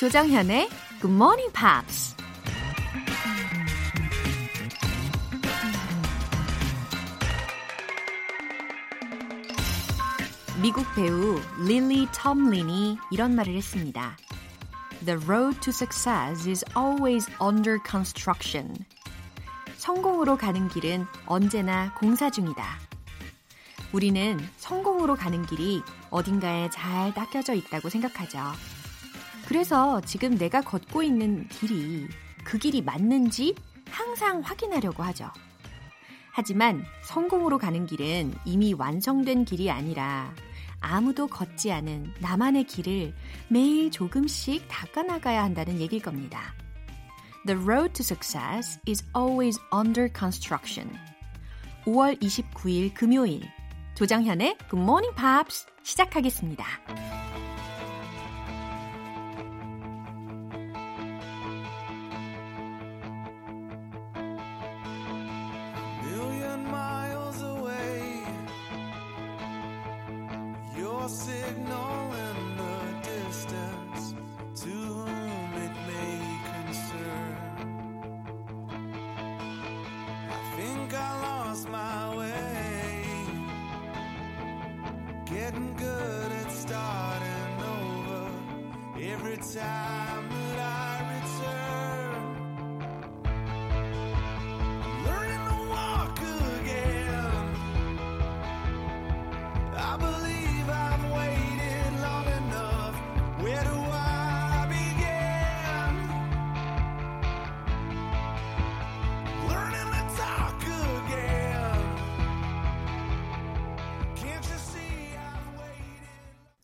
조정현의 Good Morning Pops. 미국 배우 릴리 톰린이 이런 말을 했습니다. The road to success is always under construction. 성공으로 가는 길은 언제나 공사 중이다. 우리는 성공으로 가는 길이 어딘가에 잘 닦여져 있다고 생각하죠. 그래서 지금 내가 걷고 있는 길이 그 길이 맞는지 항상 확인하려고 하죠. 하지만 성공으로 가는 길은 이미 완성된 길이 아니라 아무도 걷지 않은 나만의 길을 매일 조금씩 닦아나가야 한다는 얘기일 겁니다. The road to success is always under construction. 5월 29일 금요일 조장현의 Good Morning Pops 시작하겠습니다.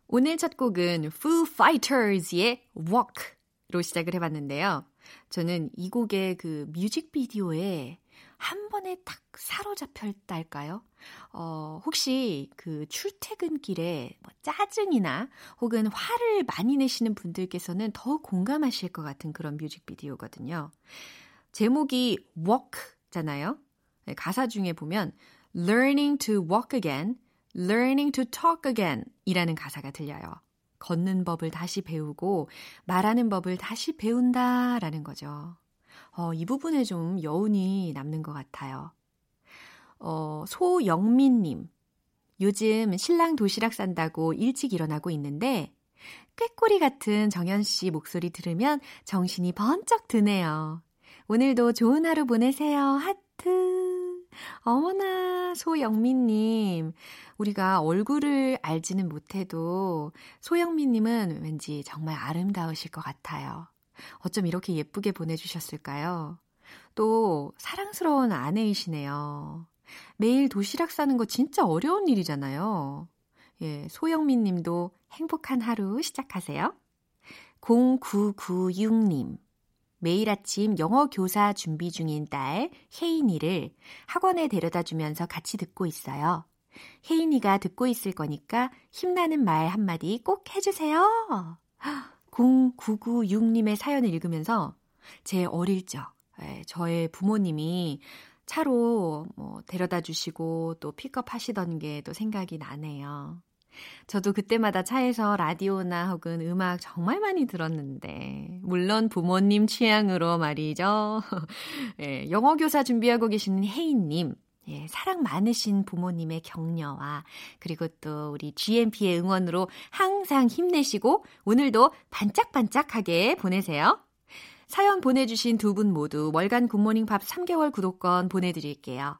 오늘 첫 곡은 Foo Fighters의 Walk로 시작을 해봤는데요. 저는 이 곡의 그 뮤직비디오에 한 번에 딱 사로잡혔달까요? 어, 혹시 그 출퇴근길에 뭐 짜증이나 혹은 화를 많이 내시는 분들께서는 더 공감하실 것 같은 그런 뮤직비디오거든요. 제목이 walk잖아요. 네, 가사 중에 보면 learning to walk again learning to talk again 이라는 가사가 들려요. 걷는 법을 다시 배우고 말하는 법을 다시 배운다 라는 거죠. 어, 이 부분에 좀 여운이 남는 것 같아요. 어, 소영민님. 요즘 신랑 도시락 싼다고 일찍 일어나고 있는데 꾀꼬리 같은 정연 씨 목소리 들으면 정신이 번쩍 드네요. 오늘도 좋은 하루 보내세요. 하트. 어머나, 소영민님. 우리가 얼굴을 알지는 못해도 소영민님은 왠지 정말 아름다우실 것 같아요. 어쩜 이렇게 예쁘게 보내주셨을까요? 또, 사랑스러운 아내이시네요. 매일 도시락 싸는 거 진짜 어려운 일이잖아요. 예, 소영민 님도 행복한 하루 시작하세요. 0996님. 매일 아침 영어 교사 준비 중인 딸 혜인이를 학원에 데려다 주면서 같이 듣고 있어요. 혜인이가 듣고 있을 거니까 힘나는 말 한마디 꼭 해주세요. 0996님의 사연을 읽으면서 제 어릴 적, 예, 저의 부모님이 차로 뭐 데려다 주시고 또 픽업 하시던 게 또 생각이 나네요. 저도 그때마다 차에서 라디오나 혹은 음악 정말 많이 들었는데, 물론 부모님 취향으로 말이죠. 예, 영어 교사 준비하고 계시는 혜인님, 예, 사랑 많으신 부모님의 격려와 그리고 또 우리 GMP의 응원으로 항상 힘내시고 오늘도 반짝반짝하게 보내세요. 사연 보내주신 두 분 모두 월간 굿모닝 팝 3개월 구독권 보내드릴게요.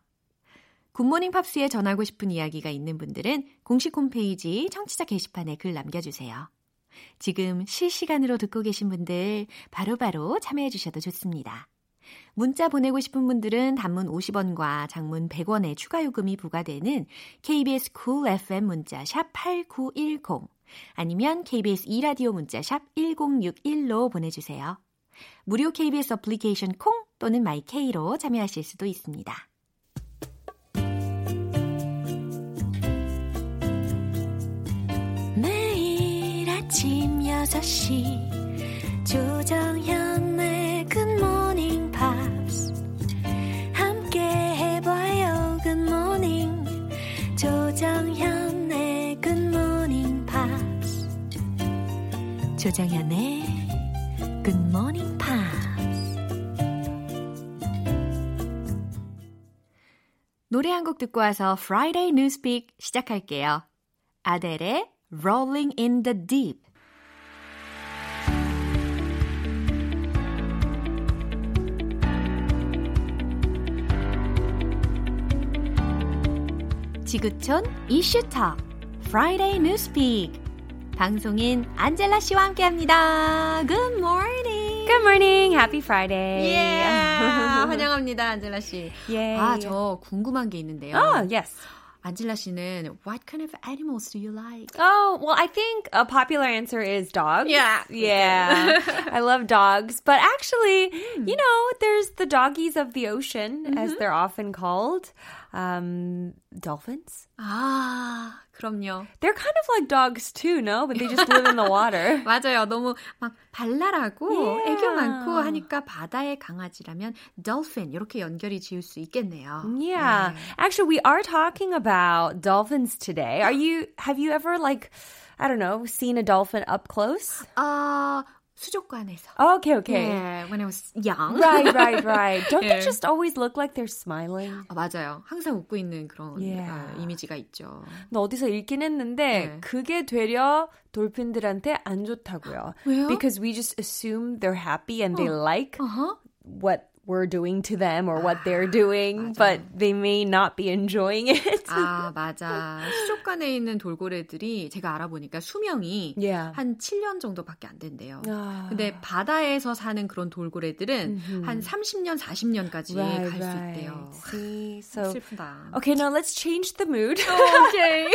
굿모닝 팝스에 전하고 싶은 이야기가 있는 분들은 공식 홈페이지 청취자 게시판에 글 남겨주세요. 지금 실시간으로 듣고 계신 분들 바로바로 바로 참여해 주셔도 좋습니다. 문자 보내고 싶은 분들은 단문 50원과 장문 100원의 추가 요금이 부과되는 KBS Cool FM 문자 샵 8910 아니면 KBS 2라디오 문자 샵 1061로 보내주세요. 무료 KBS 어플리케이션 콩 또는 my K로 참여하실 수도 있습니다. 아침 6시 조정현의 굿모닝 팝스 함께 해봐요 Good morning 조정현의 굿모닝 팝스 조정현의 굿모닝 팝스 노래 한 곡 듣고 와서 Friday News Pick 시작할게요. 아델의 Rolling in the Deep. 지구촌 이슈톡 Friday Newspeak 방송인 안젤라 씨와 함께합니다. Good morning. Good morning. Happy Friday. Yeah. 환영합니다, 안젤라 씨. Yay. 아, 저 궁금한 게 있는데요. Oh, yes. 안젤라 씨는 what kind of animals do you like? Oh, well, I think a popular answer is dogs. Yeah. Yeah. I love dogs. But actually, you know, there's the doggies of the ocean, as they're often called. Um, dolphins. 아, 그럼요. They're kind of like dogs too, no? But they just live in the water. 맞아요. 너무 막 발랄하고 Yeah. 애교 많고 하니까 바다의 강아지라면 dolphin 이렇게 연결이 지을 수 있겠네요. Yeah. 네. Actually, we are talking about dolphins today. Are you, have you ever like, I don't know, seen a dolphin up close? 아, 수족관에서. Okay, okay. Yeah, when I was young. Right, right, right. Don't they Yeah. just always look like they're smiling? 아, 맞아요. 항상 웃고 있는 그런 Yeah. 아, 이미지가 있죠. 나 어디서 읽긴 했는데 네. 그게 되려 돌핀들한테 안 좋다고요. 왜요? Because we just assume they're happy and they like 어허. what we're doing to them or what they're doing, but they may not be enjoying it. 아, 맞아. 수족관에 있는 돌고래들이 제가 알아보니까 수명이 Yeah. 한 7년 정도밖에 안 된대요. 아. 근데 바다에서 사는 그런 돌고래들은 한 30년, 40년까지 Right, 갈수 right. 있대요. See, so 슬프다. okay, now let's change the mood 오케이.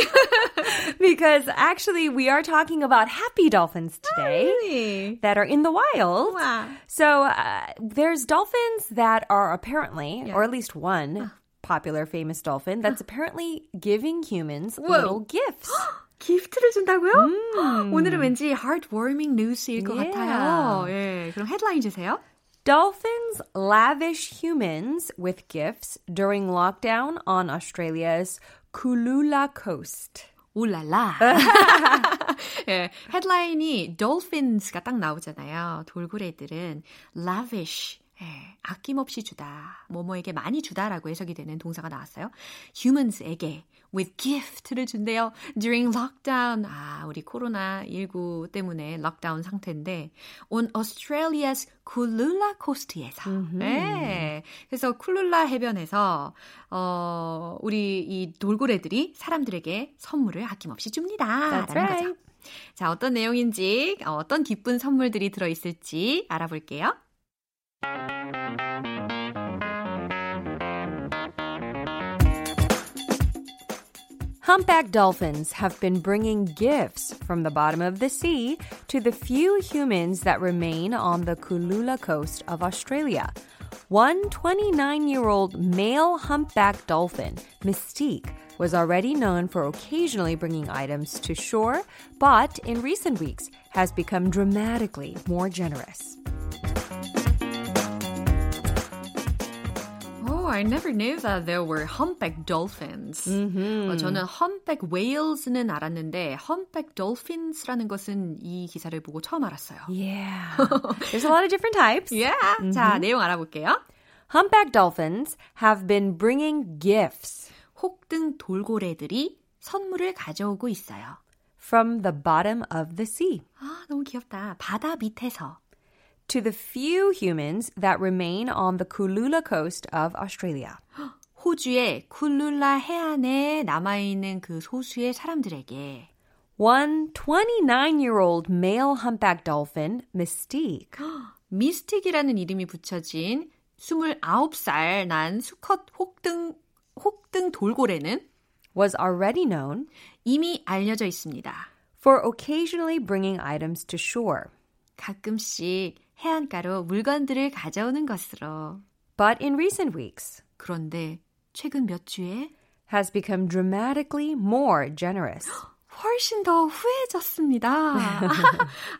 because actually we are talking about happy dolphins today really? that are in the wild. 와. So uh, there's dolphins that are apparently, Yeah. or at least one popular famous dolphin that's apparently giving humans Whoa. little gifts. 기프트를 준다고요? 오늘은 왠지 heartwarming news일 것 Yeah. 같아요. 예, 그럼 헤드라인 주세요. Dolphins lavish humans with gifts during lockdown on Australia's Kulula coast. 올랄라. 예, 헤드라인이 dolphins가 딱 나오잖아요. 돌고래들은 lavish. 예, 아낌없이 주다. 뭐뭐에게 많이 주다라고 해석이 되는 동사가 나왔어요. humans에게 with gift를 준대요. during lockdown. 아, 우리 코로나19 때문에 럭다운 상태인데 on Australia's Kulula coast에서. 네. 그래서 쿨룰라 해변에서 어, 우리 이 돌고래들이 사람들에게 선물을 아낌없이 줍니다. That's 라는 right. 거죠. 자, 어떤 내용인지, 어, 어떤 기쁜 선물들이 들어 있을지 알아볼게요. Humpback dolphins have been bringing gifts from the bottom of the sea to the few humans that remain on the Kulula coast of Australia. One 29 year old male humpback dolphin, Mystique, was already known for occasionally bringing items to shore, but in recent weeks has become dramatically more generous. I never knew that there were humpback dolphins. 어, 저는 humpback whales는 알았는데 humpback dolphins라는 것은 이 기사를 보고 처음 알았어요. Yeah. There's a lot of different types. Yeah. 자, 내용 알아볼게요. Humpback dolphins have been bringing gifts 혹등 돌고래들이 선물을 가져오고 있어요. from the bottom of the sea 아, 너무 귀엽다. 바다 밑에서. to the few humans that remain on the Kulula coast of Australia. 호주의 쿨룰라 해안에 남아있는 그 소수의 사람들에게 One 29 year old male humpback dolphin, Mystique, 미스틱이라는 이름이 붙여진 29살 난 수컷 혹등, 혹등 돌고래는 was already known 이미 알려져 있습니다. for occasionally bringing items to shore. 가끔씩 해안가로 물건들을 가져오는 것으로. But in recent weeks, 그런데 최근 몇 주에 has become dramatically more generous. 훨씬 더 후해졌습니다.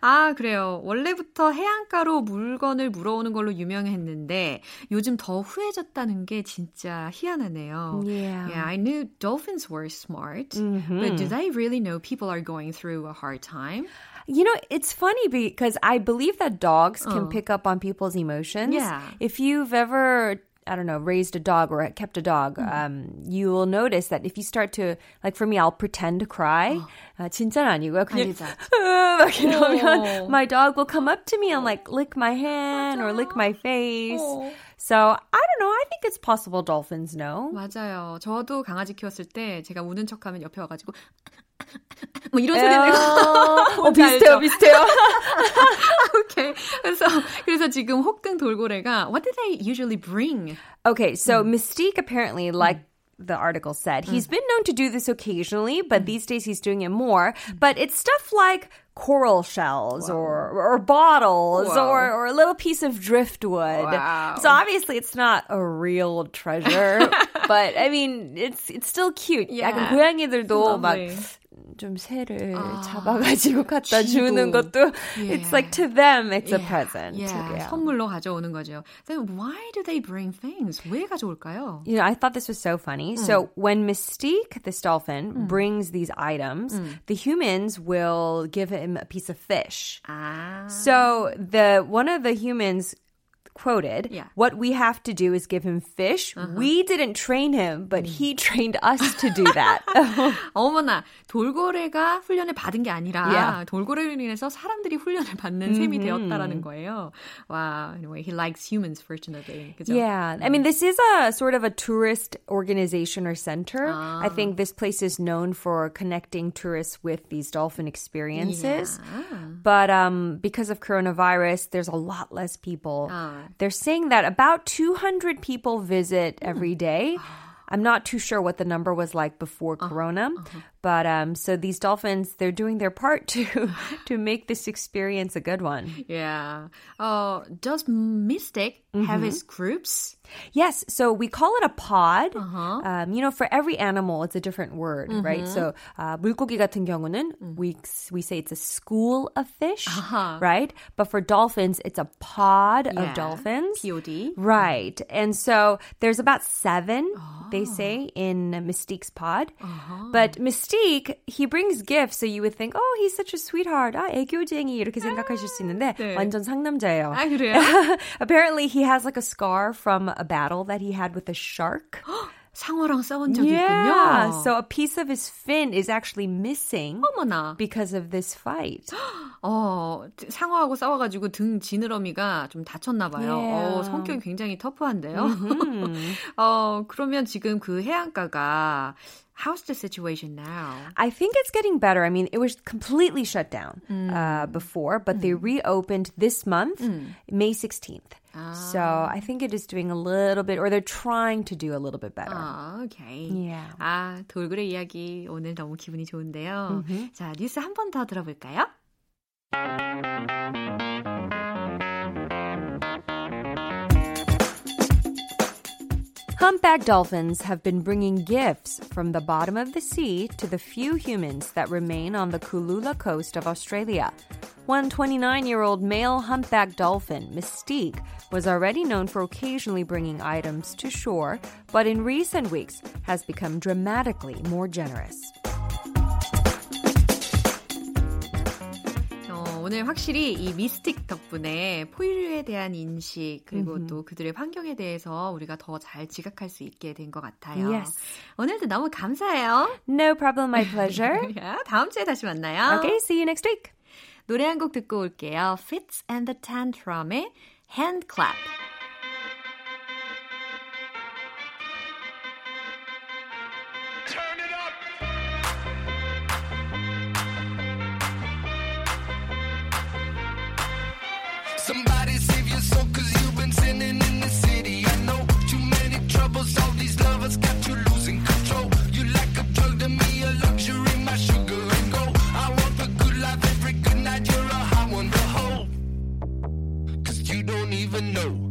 아, 그래요. 원래부터 해안가로 물건을 물어오는 걸로 유명했는데 요즘 더 후해졌다는 게 진짜 희한하네요. Yeah. Yeah, I knew dolphins were smart, but do they really know people are going through a hard time? You know, it's funny because I believe that dogs can pick up on people's emotions. Yeah. If you've ever I don't know, raised a dog or kept a dog, Mm-hmm. um, you will notice that if you start to, like for me, I'll pretend to cry. 아, 진짜는 아니고요. 그냥 아니죠. 막 이러면 어. my dog will come up to me and like lick my hand or lick my face. 어. So I don't know. I think it's possible dolphins know. 맞아요. 저도 강아지 키웠을 때 제가 우는 척하면 옆에 와가지고 뭐 이런 소리 내고 어, 뭔지 비슷해요, 알죠? 비슷해요. 오케이. 그래서 그래서 지금 혹등 돌고래가 what do they usually bring? Okay, so Mystique apparently, like the article said, he's been known to do this occasionally, but these days he's doing it more. But it's stuff like coral shells or or bottles Wow. or or a little piece of driftwood. Wow. So obviously it's not a real treasure, but I mean it's it's still cute. Yeah. 약간 고양이들도 막 Lovely. 좀 새를 잡아가지고 갖다 주는 쥐도. 것도 Yeah. it's like to them it's a Yeah, present. Yeah, Yeah. 선물로 가져오는 거죠. Then why do they bring things? 왜 가져올까요? You know, I thought this was so funny. So when Mystique, this dolphin, brings these items, the humans will give him a piece of fish. 아, So the one of the humans quoted, Yeah. "What we have to do is give him fish. We didn't train him, but he trained us to do that." 어머나 돌고래가 훈련을 받은 게 아니라 Yeah. 돌고래로 인해서 사람들이 훈련을 받는 셈이 되었다라는 거예요. 와, anyway, he likes humans fortunately. 그죠? Yeah. I mean, this is a sort of a tourist organization or center. I think this place is known for connecting tourists with these dolphin experiences. But um, because of coronavirus, there's a lot less people. Ah. They're saying that about 200 people visit hmm. every day. I'm not too sure what the number was like before uh-huh, Corona, uh-huh. but um, so these dolphins, they're doing their part to to make this experience a good one. Yeah. Uh, does Mystic have his groups? Yes, so we call it a pod. Um, you know, for every animal, it's a different word, right? So uh, 물고기 같은 경우는 we we say it's a school of fish, right? But for dolphins, it's a pod Yeah. of dolphins. POD. Right. And so there's about seven, they say, in Mystique's pod. But Mystique, he brings gifts, so you would think, oh, he's such a sweetheart. 아, 애교쟁이 이렇게 생각하실 수 있는데 네. 완전 상남자예요. 아, 그래요? Apparently, he has like a scar from a battle that he had with a shark. 상어랑 싸운 적이 yeah. 있군요. So a piece of his fin is actually missing 어머나. because of this fight. 어, 상어하고 싸워 가지고 등 지느러미가 좀 다쳤나 봐요. Yeah. 어, 성격이 굉장히 터프한데요. 어, 그러면 지금 그 해안가가 how's the situation now? I think it's getting better. I mean, it was completely shut down uh, before, but they reopened this month, May 16th. So I think it is doing a little bit, or they're trying to do a little bit better. 아, 오케이. Yeah. 아, 돌고래 이야기 오늘 너무 기분이 좋은데요. 자, 뉴스 한 번 더 들어볼까요? Humpback dolphins have been bringing gifts from the bottom of the sea to the few humans that remain on the Kulula coast of Australia. One 29 year old male humpback dolphin, Mystique, was already known for occasionally bringing items to shore, but in recent weeks has become dramatically more generous. 오늘 확실히 이 미스틱 덕분에 포유류에 대한 인식 그리고 또 그들의 환경에 대해서 우리가 더 잘 지각할 수 있게 된 것 같아요. Yes. 오늘도 너무 감사해요. No problem, my pleasure. 야, 다음 주에 다시 만나요. okay, see you next week. 노래 한 곡 듣고 올게요. Fits and the Tantrum의 Hand Clap. Even know.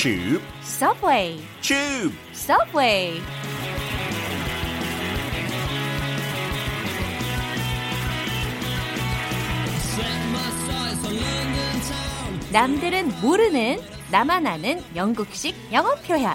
Tube, Subway, tube. Subway. 남들은 모르는 나만 아는 영국식 영어 표현.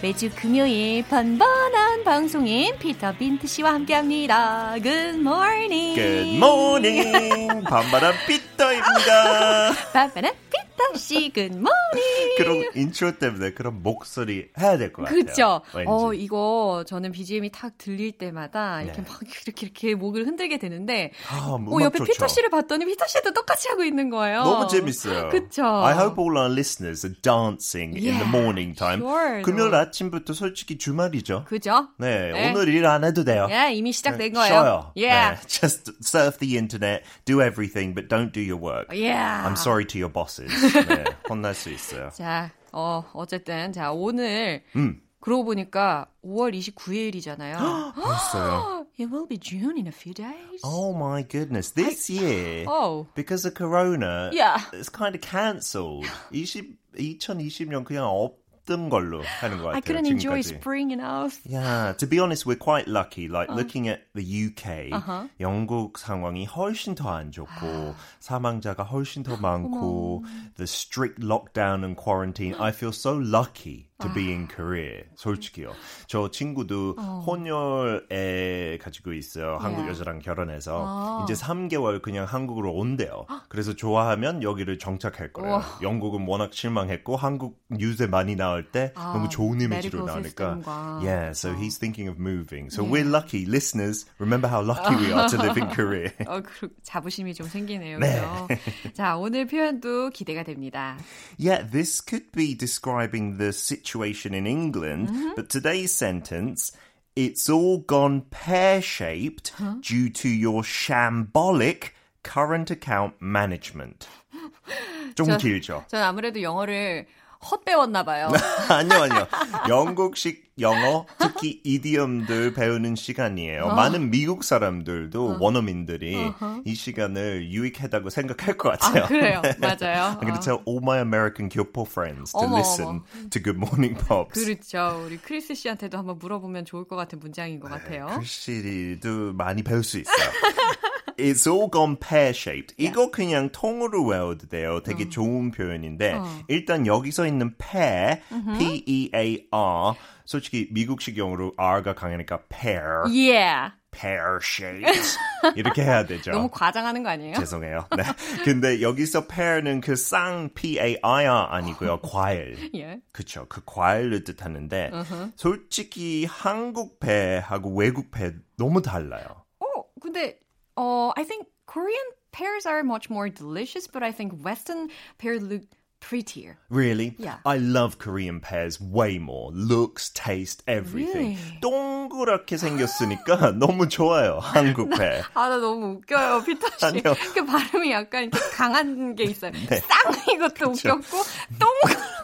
매주 금요일 번번한 방송인 피터 빈트 씨와 함께합니다. Good morning. Good morning. 반바람 삐떠입니다. 빠빠라 피터 씨, Good morning. 그런 인트로 때문에 그런 목소리 해야 될 것 같아요. 그죠? 왠지. 어, 이거 저는 BGM이 탁 들릴 때마다 이렇게 네. 막 이렇게 이렇게 목을 흔들게 되는데 아, 어, 옆에 좋죠. 피터 씨를 봤더니 피터 씨도 똑같이 하고 있는 거예요. 너무 재밌어요. 그쵸? I hope all our listeners are dancing in the Yeah, morning time. sure. 금요일 아침부터 솔직히 주말이죠. 그죠? 네, 네. 오늘 일 안 해도 돼요. 예, 이미 시작된 네, 거예요. 쉬어요. Yeah. 네, just surf the internet, do everything, but don't do your work. Yeah. I'm sorry to your bosses. 네, 혼날 수 있어요. 자, 어, 어쨌든 자, 오늘 음. 그러고 보니까 5월 29일이잖아요. 벌써요. It will be June in a few days. Oh my goodness. This year, Oh. because of Corona, Yeah. it's kind of cancelled. 20, 2020년 그냥 없 던 걸로 하는 것 같아요. I couldn't enjoy 지금까지. spring enough. Yeah, to be honest, we're quite lucky. Like Uh. looking at the UK, Uh-huh. 영국 상황이 훨씬 더 안 좋고 사망자가 훨씬 더 많고 the strict lockdown and quarantine. I feel so lucky To be in Korea. 솔직히요. 저 친구도 혼혈에 가지고 있어요. 한국 Yeah. 여자랑 결혼해서 이제 3개월 그냥 한국으로 온대요. 그래서 좋아하면 여기를 정착할 거래요. 영국은 워낙 실망했고 한국 뉴스에 많이 나올 때 너무 좋은 이미지로 나오니까. system과. Yeah, so he's thinking of moving. So we're lucky. Listeners, remember how lucky we are to live in Korea. 어, 그 자부심이 좀 생기네요. 그죠? 자, 오늘 표현도 기대가 됩니다. Yeah, this could be describing the situation in England, Mm-hmm. but today's sentence, it's all gone pear shaped due to your shambolic current account management. 좀 저- 길죠? 저는 아무래도 영어를 헛배웠나 봐요. 아니요, 아니요. 영국식 영어, 특히 이디엄들 배우는 시간이에요. 어. 많은 미국 사람들도 원어민들이 이 시간을 유익하다고 생각할 것 같아요. 아, 그래요. 네. 맞아요. I'm going to 어. tell all my American 교포 friends to 어머, listen to Good Morning Pops. 그렇죠. 우리 크리스 씨한테도 한번 물어보면 좋을 것 같은 문장인 것 같아요. 글씨도 많이 배울 수 있어요. It's all gone pear-shaped. 이거 그냥 통으로 외워도 돼요. 되게 좋은 표현인데 일단 여기서 있는 pear, P-E-A-R 솔직히 미국식 영어로 R가 강하니까 pear, Yeah. pear-shaped 이렇게 해야 되죠. 너무 과장하는 거 아니에요? 죄송해요. 네. 근데 여기서 pear는 그 쌍 P-A-I-R 아니고요. 과일. 예. 그쵸. 그 과일을 뜻하는데 솔직히 한국 배하고 외국 배 너무 달라요. 어, 근데 어, I think Korean pears are much more delicious, but I think Western pears look prettier. Really? Yeah. I love Korean pears way more. Looks, taste, everything. Really? 동그랗게 생겼으니까 너무 좋아요. 한국 배. 아, 나 너무 웃겨요, 피터 씨. 아니요. 그 발음이 약간 이렇게 강한 게 있어요. 네. 쌍 이것도 웃겼고, 똥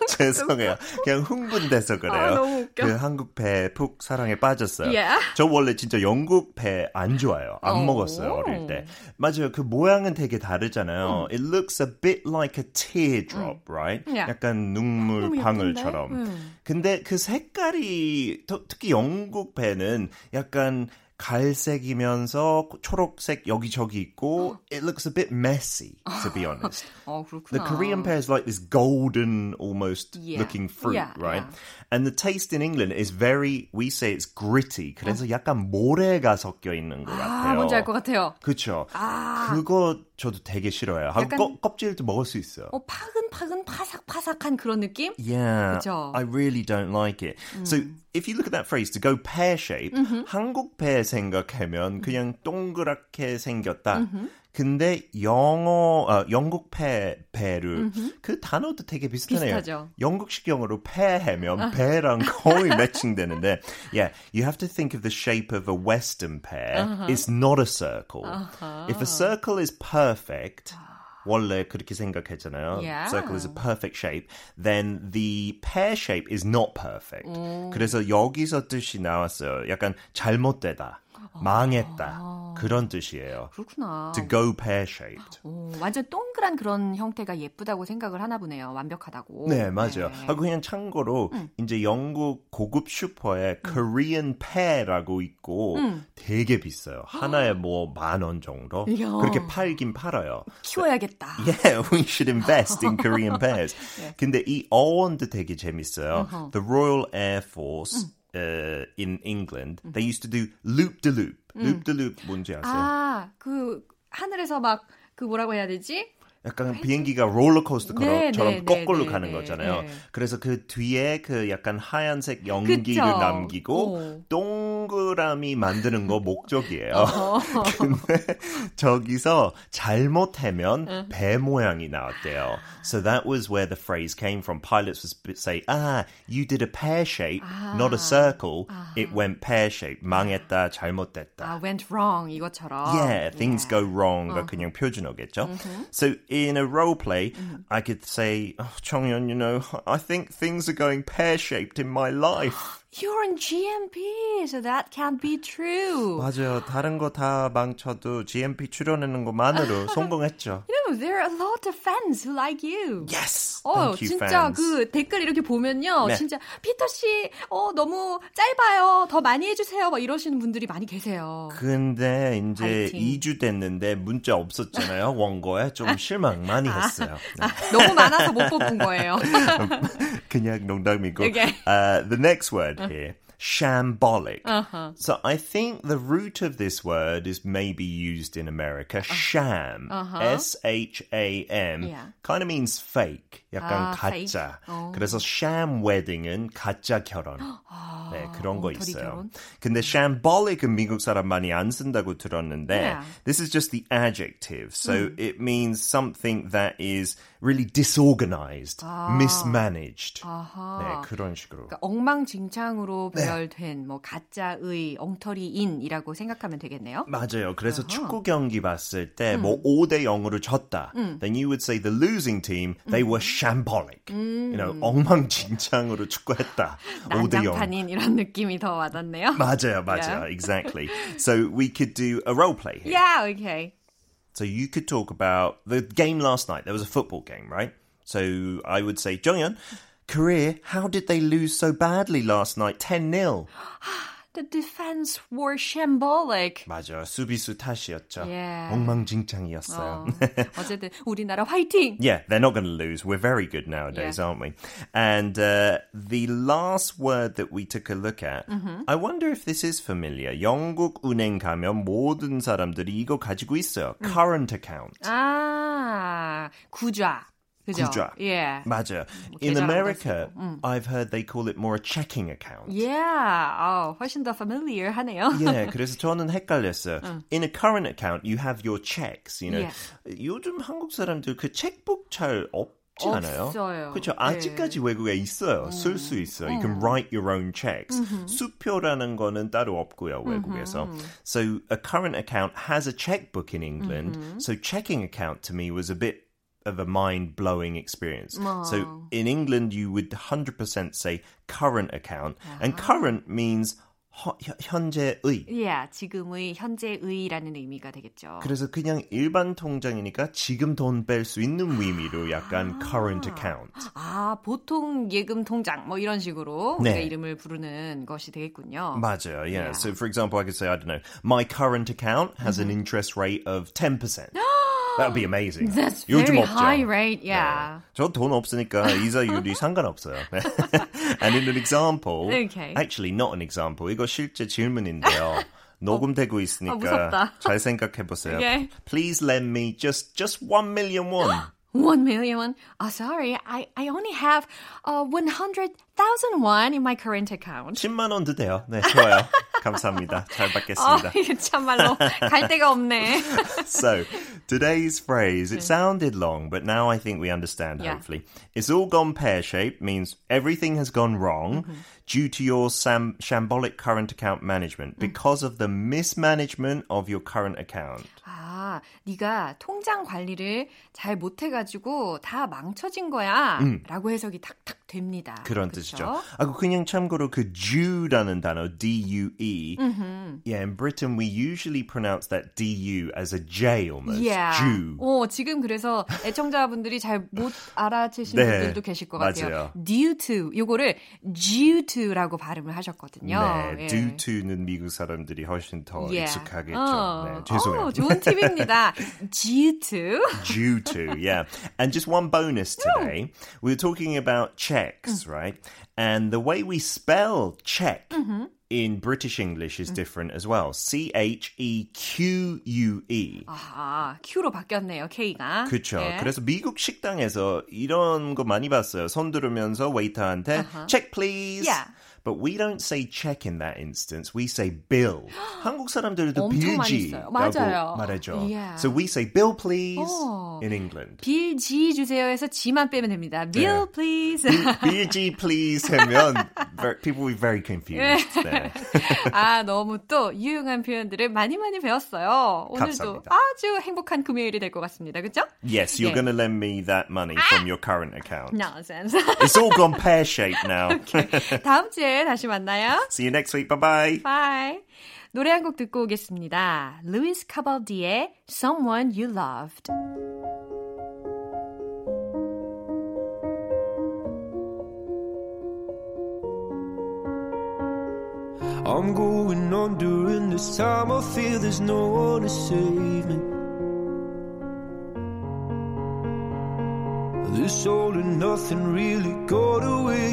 죄송해요. 그냥 흥분돼서 그래요. 아, 너무 웃겨. 그 한국 배 푹 사랑에 빠졌어요. Yeah. 저 원래 진짜 영국 배 안 좋아해요. 안 오. 먹었어요, 어릴 때. 맞아요. 그 모양은 되게 다르잖아요. It looks a bit like a teardrop, right? Yeah. 약간 눈물 방울처럼. 음. 근데 그 색깔이 더- 특히 영국 배는 약간 갈색이면서 초록색 여기저기 있고 it looks a bit messy to be honest. 어, 그렇구나. The Korean pear is like this golden almost Yeah. looking fruit, Yeah, right? yeah. And the taste in England is very we say it's gritty. 그래서 약간 모래가 섞여 있는 것 아, 같아요. 뭔지 알 것 같아요. 그렇죠. 아. 그거 저도 되게 싫어요. 하고 약간- 껍- 껍질도 먹을 수 있어요. 어, 파근파근 파삭파삭한 그런 느낌? Yeah, 그죠? I really don't like it. So if you look at that phrase to go pear shaped, 한국 배 생각하면 그냥 동그랗게 생겼다. 근데 영어 아, 영국 배 배를 그 단어도 되게 비슷하네요. 비슷하죠. 영국식 영어로 배하면 배랑 거의 매칭되는데 yeah, you have to think of the shape of a western pear. It's not a circle. If a circle is perfect 원래 그렇게 생각했잖아요. Yeah. Circle is a perfect shape. Then the pear shape is not perfect. 그래서 여기서 뜻이 나왔어요. 약간 잘못되다, 망했다 그런 뜻이에요. 그렇구나. To go pear shaped. 오, 완전 동그란 그런 형태가 예쁘다고 생각을 하나 보네요. 완벽하다고. 네, 맞아요. 네. 하고 그냥 참고로 이제 영국 고급 슈퍼에 Korean pear라고 있고 되게 비싸요. 하나에 뭐 만 원 정도. 이야. 그렇게 팔긴 팔아요. 키워야겠다. Yeah, we should invest in Korean pears. 근데 이 어원도 되게 재밌어요. The Royal Air Force uh, in England, they used to do loop de loop. Loop de loop 뭔지 아세요? 아, 그 하늘에서 막 그 뭐라고 해야 되지? 약간 비행기가 롤러코스터처럼 네, 네, 거꾸로 네, 가는 네, 거잖아요. 네. 그래서 그 뒤에 그 약간 하얀색 연기를 그쵸. 남기고 어. 동그라미 만드는 거 목적이에요. 근데 저기서 잘못하면 배 모양이 나왔대요. So that was where the phrase came from. Pilots would say, ah, you did a pear shape, not a circle. It went pear shape. 망했다, 잘못됐다. 아, went wrong 이것처럼. Yeah, things go wrong가 그냥 표준어겠죠. So in a role play, mm-hmm. I could say, oh, Chonghyun, you know, I think things are going pear-shaped in my life. You're in GMP, so that can't be true. 맞아요. 다른 거 다 망쳐도 GMP 출연하는 것만으로 성공했죠. You know, there are a lot of fans who like you. Yes! 어, Thank you, 진짜 fans. 그 댓글 이렇게 보면요. 네. 진짜 피터 씨, 어, 너무 짧아요. 더 많이 해주세요. 막 이러시는 분들이 많이 계세요. 근데 이제 파이팅. 2주 됐는데 문자 없었잖아요. 원고에 좀 실망 많이 했어요. 네. 아, 너무 많아서 못 뽑은 거예요. 그냥 농담이고. Okay. Uh, the next word here. Shambolic. Uh-huh. So I think the root of this word is maybe used in America. Uh-huh. Sham. Uh-huh. S H A M. Yeah. Kind of means fake. 약간 아. 가짜. 어. 그래서 sham wedding은 가짜 결혼. 네, 그런 거 있어요. 결혼? 근데 shambolic은 미국 사람 많이 안 쓴다고 들었는데 Yeah. this is just the adjective. So it means something that is really disorganized, mismanaged. 네, 그런 식으로. 그러니까 엉망진창으로 배열된 뭐 가짜의 엉터리인이라고 생각하면 되겠네요. 맞아요. 그래서 축구 경기 봤을 때뭐 5대 0으로 졌다. Then you would say the losing team, they were shambolic. You know, 엉망진창으로 축구했다. 5대 0. 난장판인 이런 느낌이 더 와닿네요. 맞아요, 맞아요. Yeah. Exactly. So we could do a role play here. Yeah, okay. So you could talk about the game last night. There was a football game, right? So I would say, Jonghyun, Korea, how did they lose so badly last night? 10 0. The defense were shambolic. 맞아. 수비수 탓이었죠. Yeah. 엉망진창이었어요. 어, 어쨌든 우리나라 화이팅! Yeah, they're not going to lose. We're very good nowadays, Yeah. aren't we? And uh, the last word that we took a look at, Mm-hmm. I wonder if this is familiar. 영국 은행 가면 모든 사람들이 이거 가지고 있어요. 음. Current account. 아, 구좌. 그죠? 구좌. Yeah. 맞아요. In 계좌랑도 America, 쓰고. I've heard they call it more a checking account. Yeah. 어, 훨씬 더 familiar 하네요. Yeah, 그래서 저는 헷갈렸어요. In a current account, you have your checks. You know, Yeah. 요즘 한국 사람들 그 책북 잘 없지 않아요? 없어요. 그렇죠. 네. 아직까지 외국에 있어요. 쓸 수 있어요. You can write your own checks. 수표라는 거는 따로 없고요, 외국에서. So a current account has a checkbook in England. So checking account to me was a bit of a mind-blowing experience. So in England, you would 100% say current account. And current means 허- 현- 현재의. Yeah, 지금의 현재의라는 의미가 되겠죠. 그래서 그냥 일반 통장이니까 지금 돈 뺄 수 있는 의미로 약간 current account. 아, 보통 예금 통장 뭐 이런 식으로 네. 우리가 이름을 부르는 것이 되겠군요. 맞아요. Yeah. Yeah. So for example, I could say, I don't know, my current account has an interest rate of 10%. That would be amazing. That's 요즘 very 없죠. high rate, yeah. 저돈 없으니까 이자율이 상관없어요. And in an example, Okay. actually not an example, 이거 실제 질문인데요. 녹음되고 있으니까 무섭다. 잘 생각해 보세요. Okay. Please lend me just just one million won. One million. Oh, sorry. I, I only have uh, 100,000 won in my current account. 10만 원도 돼요. 네, 좋아요. 감사합니다. 잘 아, 받겠습니다. 이게 참말로 갈 데가 없네. so, today's phrase, it sounded long, but now I think we understand, Yeah. hopefully. It's all gone pear shaped, means everything has gone wrong due to your sam- shambolic current account management because of the mismanagement of your current account. 아, 네가 통장 관리를 잘 못해가지고 다 망쳐진 거야. 라고 해석이 탁탁 됩니다. 그런 그쵸? 뜻이죠. 아, 그 그냥 참고로 그 Due라는 단어, D-U-E. Yeah, in Britain we usually pronounce that D-U as a J almost. Yeah. Jew. 어, 지금 그래서 애청자분들이 잘 못 알아채신 네, 분들도 계실 것 같아요. 맞아요. due to 요거를 due to라고 발음을 하셨거든요. 네, 예. due to는 미국 사람들이 훨씬 더 Yeah. 익숙하겠죠. 어. 네, 죄송해요. 어, 좋은 팁입니다. due to. due to, yeah. And just one bonus today. We were talking about checks, right? And the way we spell check in British English is different as well. C H E Q U E. 아, Q로 바뀌었네요, K가. 그렇죠. 예. 그래서 미국 식당에서 이런 거 많이 봤어요. 손 들으면서 웨이터한테 check please. Yeah. But we don't say check in that instance. We say bill. 한국 사람들도 엄청 많이 써요. 빌지라고 맞아요. 말하죠. Yeah. So we say bill please 어. in England. 빌 지 주세요 해서 지만 빼면 됩니다. Bill, 네. please. 빌지 please 하면 ver- people will be very confused. 네. 아, 너무 또 유용한 표현들을 많이 많이 배웠어요. 오늘도 감사합니다. 아주 행복한 금요일이 될 것 같습니다. 그죠? Yes, you're 예. going to lend me that money from your current account. Nonsense. It's all gone pear-shaped now. 다음 주에 다시 만나요. See you next week. Bye-bye. Bye. 노래 한 곡 듣고 오겠습니다. 루이스 카발디의 Someone You Loved. I'm going on during this time. I feel there's no one to save me. This all and nothing really got away,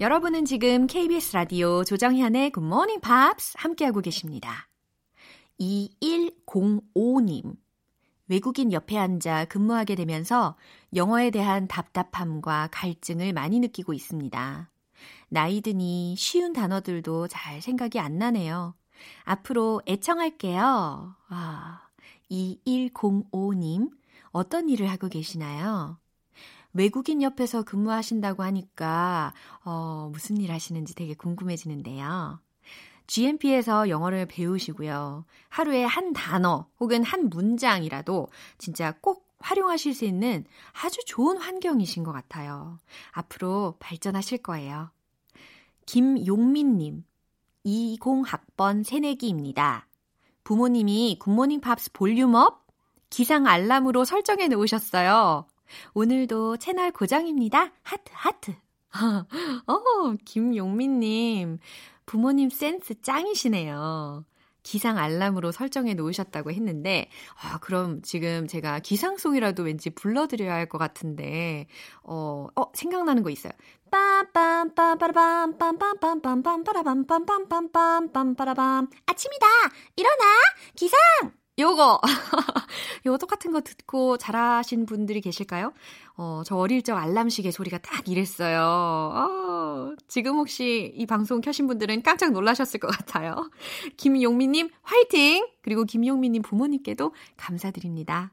여러분은 지금 KBS 라디오 조정현의 Good Morning Pops 함께하고 계십니다. 2105님. 외국인 옆에 앉아 근무하게 되면서 영어에 대한 답답함과 갈증을 많이 느끼고 있습니다. 나이 드니 쉬운 단어들도 잘 생각이 안 나네요. 앞으로 애청할게요. 아, 2105님, 어떤 일을 하고 계시나요? 외국인 옆에서 근무하신다고 하니까, 어, 무슨 일 하시는지 되게 궁금해지는데요. GMP에서 영어를 배우시고요. 하루에 한 단어 혹은 한 문장이라도 진짜 꼭 활용하실 수 있는 아주 좋은 환경이신 것 같아요. 앞으로 발전하실 거예요. 김용민님, 20학번 새내기입니다. 부모님이 굿모닝 팝스 volume up 기상 알람으로 설정해 놓으셨어요. 오늘도 채널 고정입니다. 하트, 하트. 어, 김용민님. 부모님 센스 짱이시네요. 기상 알람으로 설정해 놓으셨다고 했는데, 아, 그럼 지금 제가 기상송이라도 왠지 불러드려야 할 것 같은데, 어, 어, 생각나는 거 있어요. 빰빰, 빰빠라밤, 빰빰빰빰, 빰빠라밤, 빰빰빰빰, 빰빠라밤. 아침이다! 일어나! 기상! 요거! 요거 똑같은 거 듣고 잘하신 분들이 계실까요? 어, 저 어릴 적 알람시계 소리가 딱 이랬어요. 어, 지금 혹시 이 방송 켜신 분들은 깜짝 놀라셨을 것 같아요. 김용민님 화이팅! 그리고 김용민님 부모님께도 감사드립니다.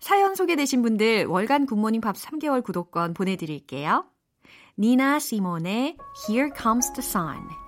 사연 소개되신 분들 월간 굿모닝 팝 3개월 구독권 보내드릴게요. 니나 시몬의 Here Comes the Sun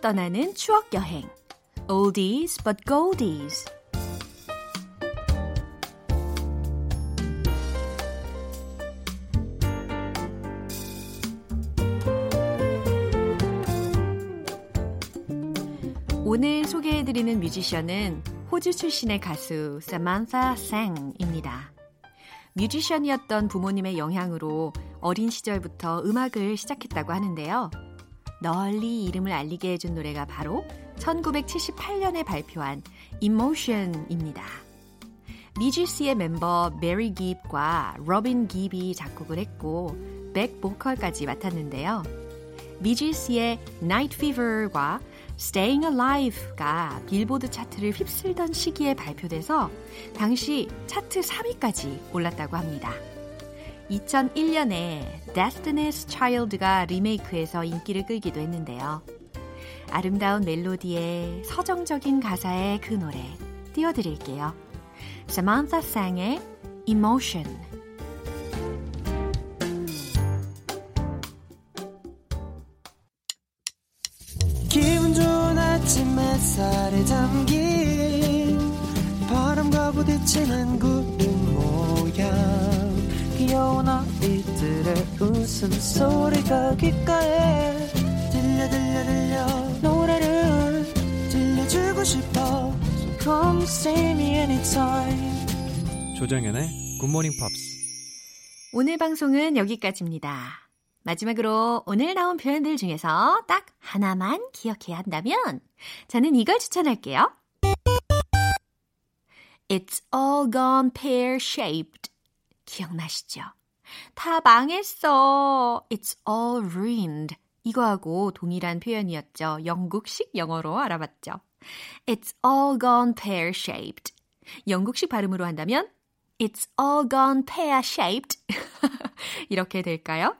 떠나는 추억 여행. Oldies but goldies. 오늘 소개해드리는 뮤지션은 호주 출신의 가수 사만사 생입니다. 뮤지션이었던 부모님의 영향으로 어린 시절부터 음악을 시작했다고 하는데요. 널리 이름을 알리게 해준 노래가 바로 1978년에 발표한 Emotion입니다. 비지스의 멤버 배리 깁과 로빈 깁이 작곡을 했고 back vocal까지 맡았는데요. 비지스의 Night Fever과 Staying Alive가 빌보드 차트를 휩쓸던 시기에 발표돼서 당시 차트 3위까지 올랐다고 합니다. 2001년에 Destiny's Child가 리메이크해서 인기를 끌기도 했는데요. 아름다운 멜로디에 서정적인 가사의 그 노래 띄워드릴게요. Samantha Sang의 Emotion 기분 좋은 아침 햇살에 담긴 웃음소리가 귓가에 들려 들려 들려 노래를 들려주고 싶어 So come see me anytime 조정연의 굿모닝 팝스 오늘 방송은 여기까지입니다. 마지막으로 오늘 나온 표현들 중에서 딱 하나만 기억해야 한다면 저는 이걸 추천할게요. It's all gone pear-shaped. 기억나시죠? 다 망했어. It's all ruined. 이거하고 동일한 표현이었죠. 영국식 영어로 알아봤죠. It's all gone pear-shaped. 영국식 발음으로 한다면 It's all gone pear-shaped. 이렇게 될까요?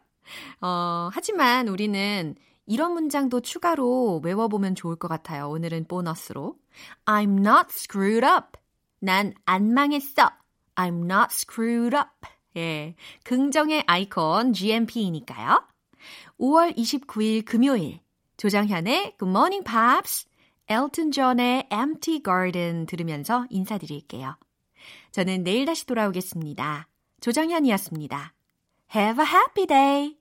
어, 하지만 우리는 이런 문장도 추가로 외워보면 좋을 것 같아요. 오늘은 보너스로. I'm not screwed up. 난 안 망했어. I'm not screwed up. 예. 긍정의 아이콘 GMP이니까요. 5월 29일 금요일. 조정현의 Good Morning Pops. 엘튼 존의 Empty Garden 들으면서 인사드릴게요. 저는 내일 다시 돌아오겠습니다. 조정현이었습니다. Have a happy day!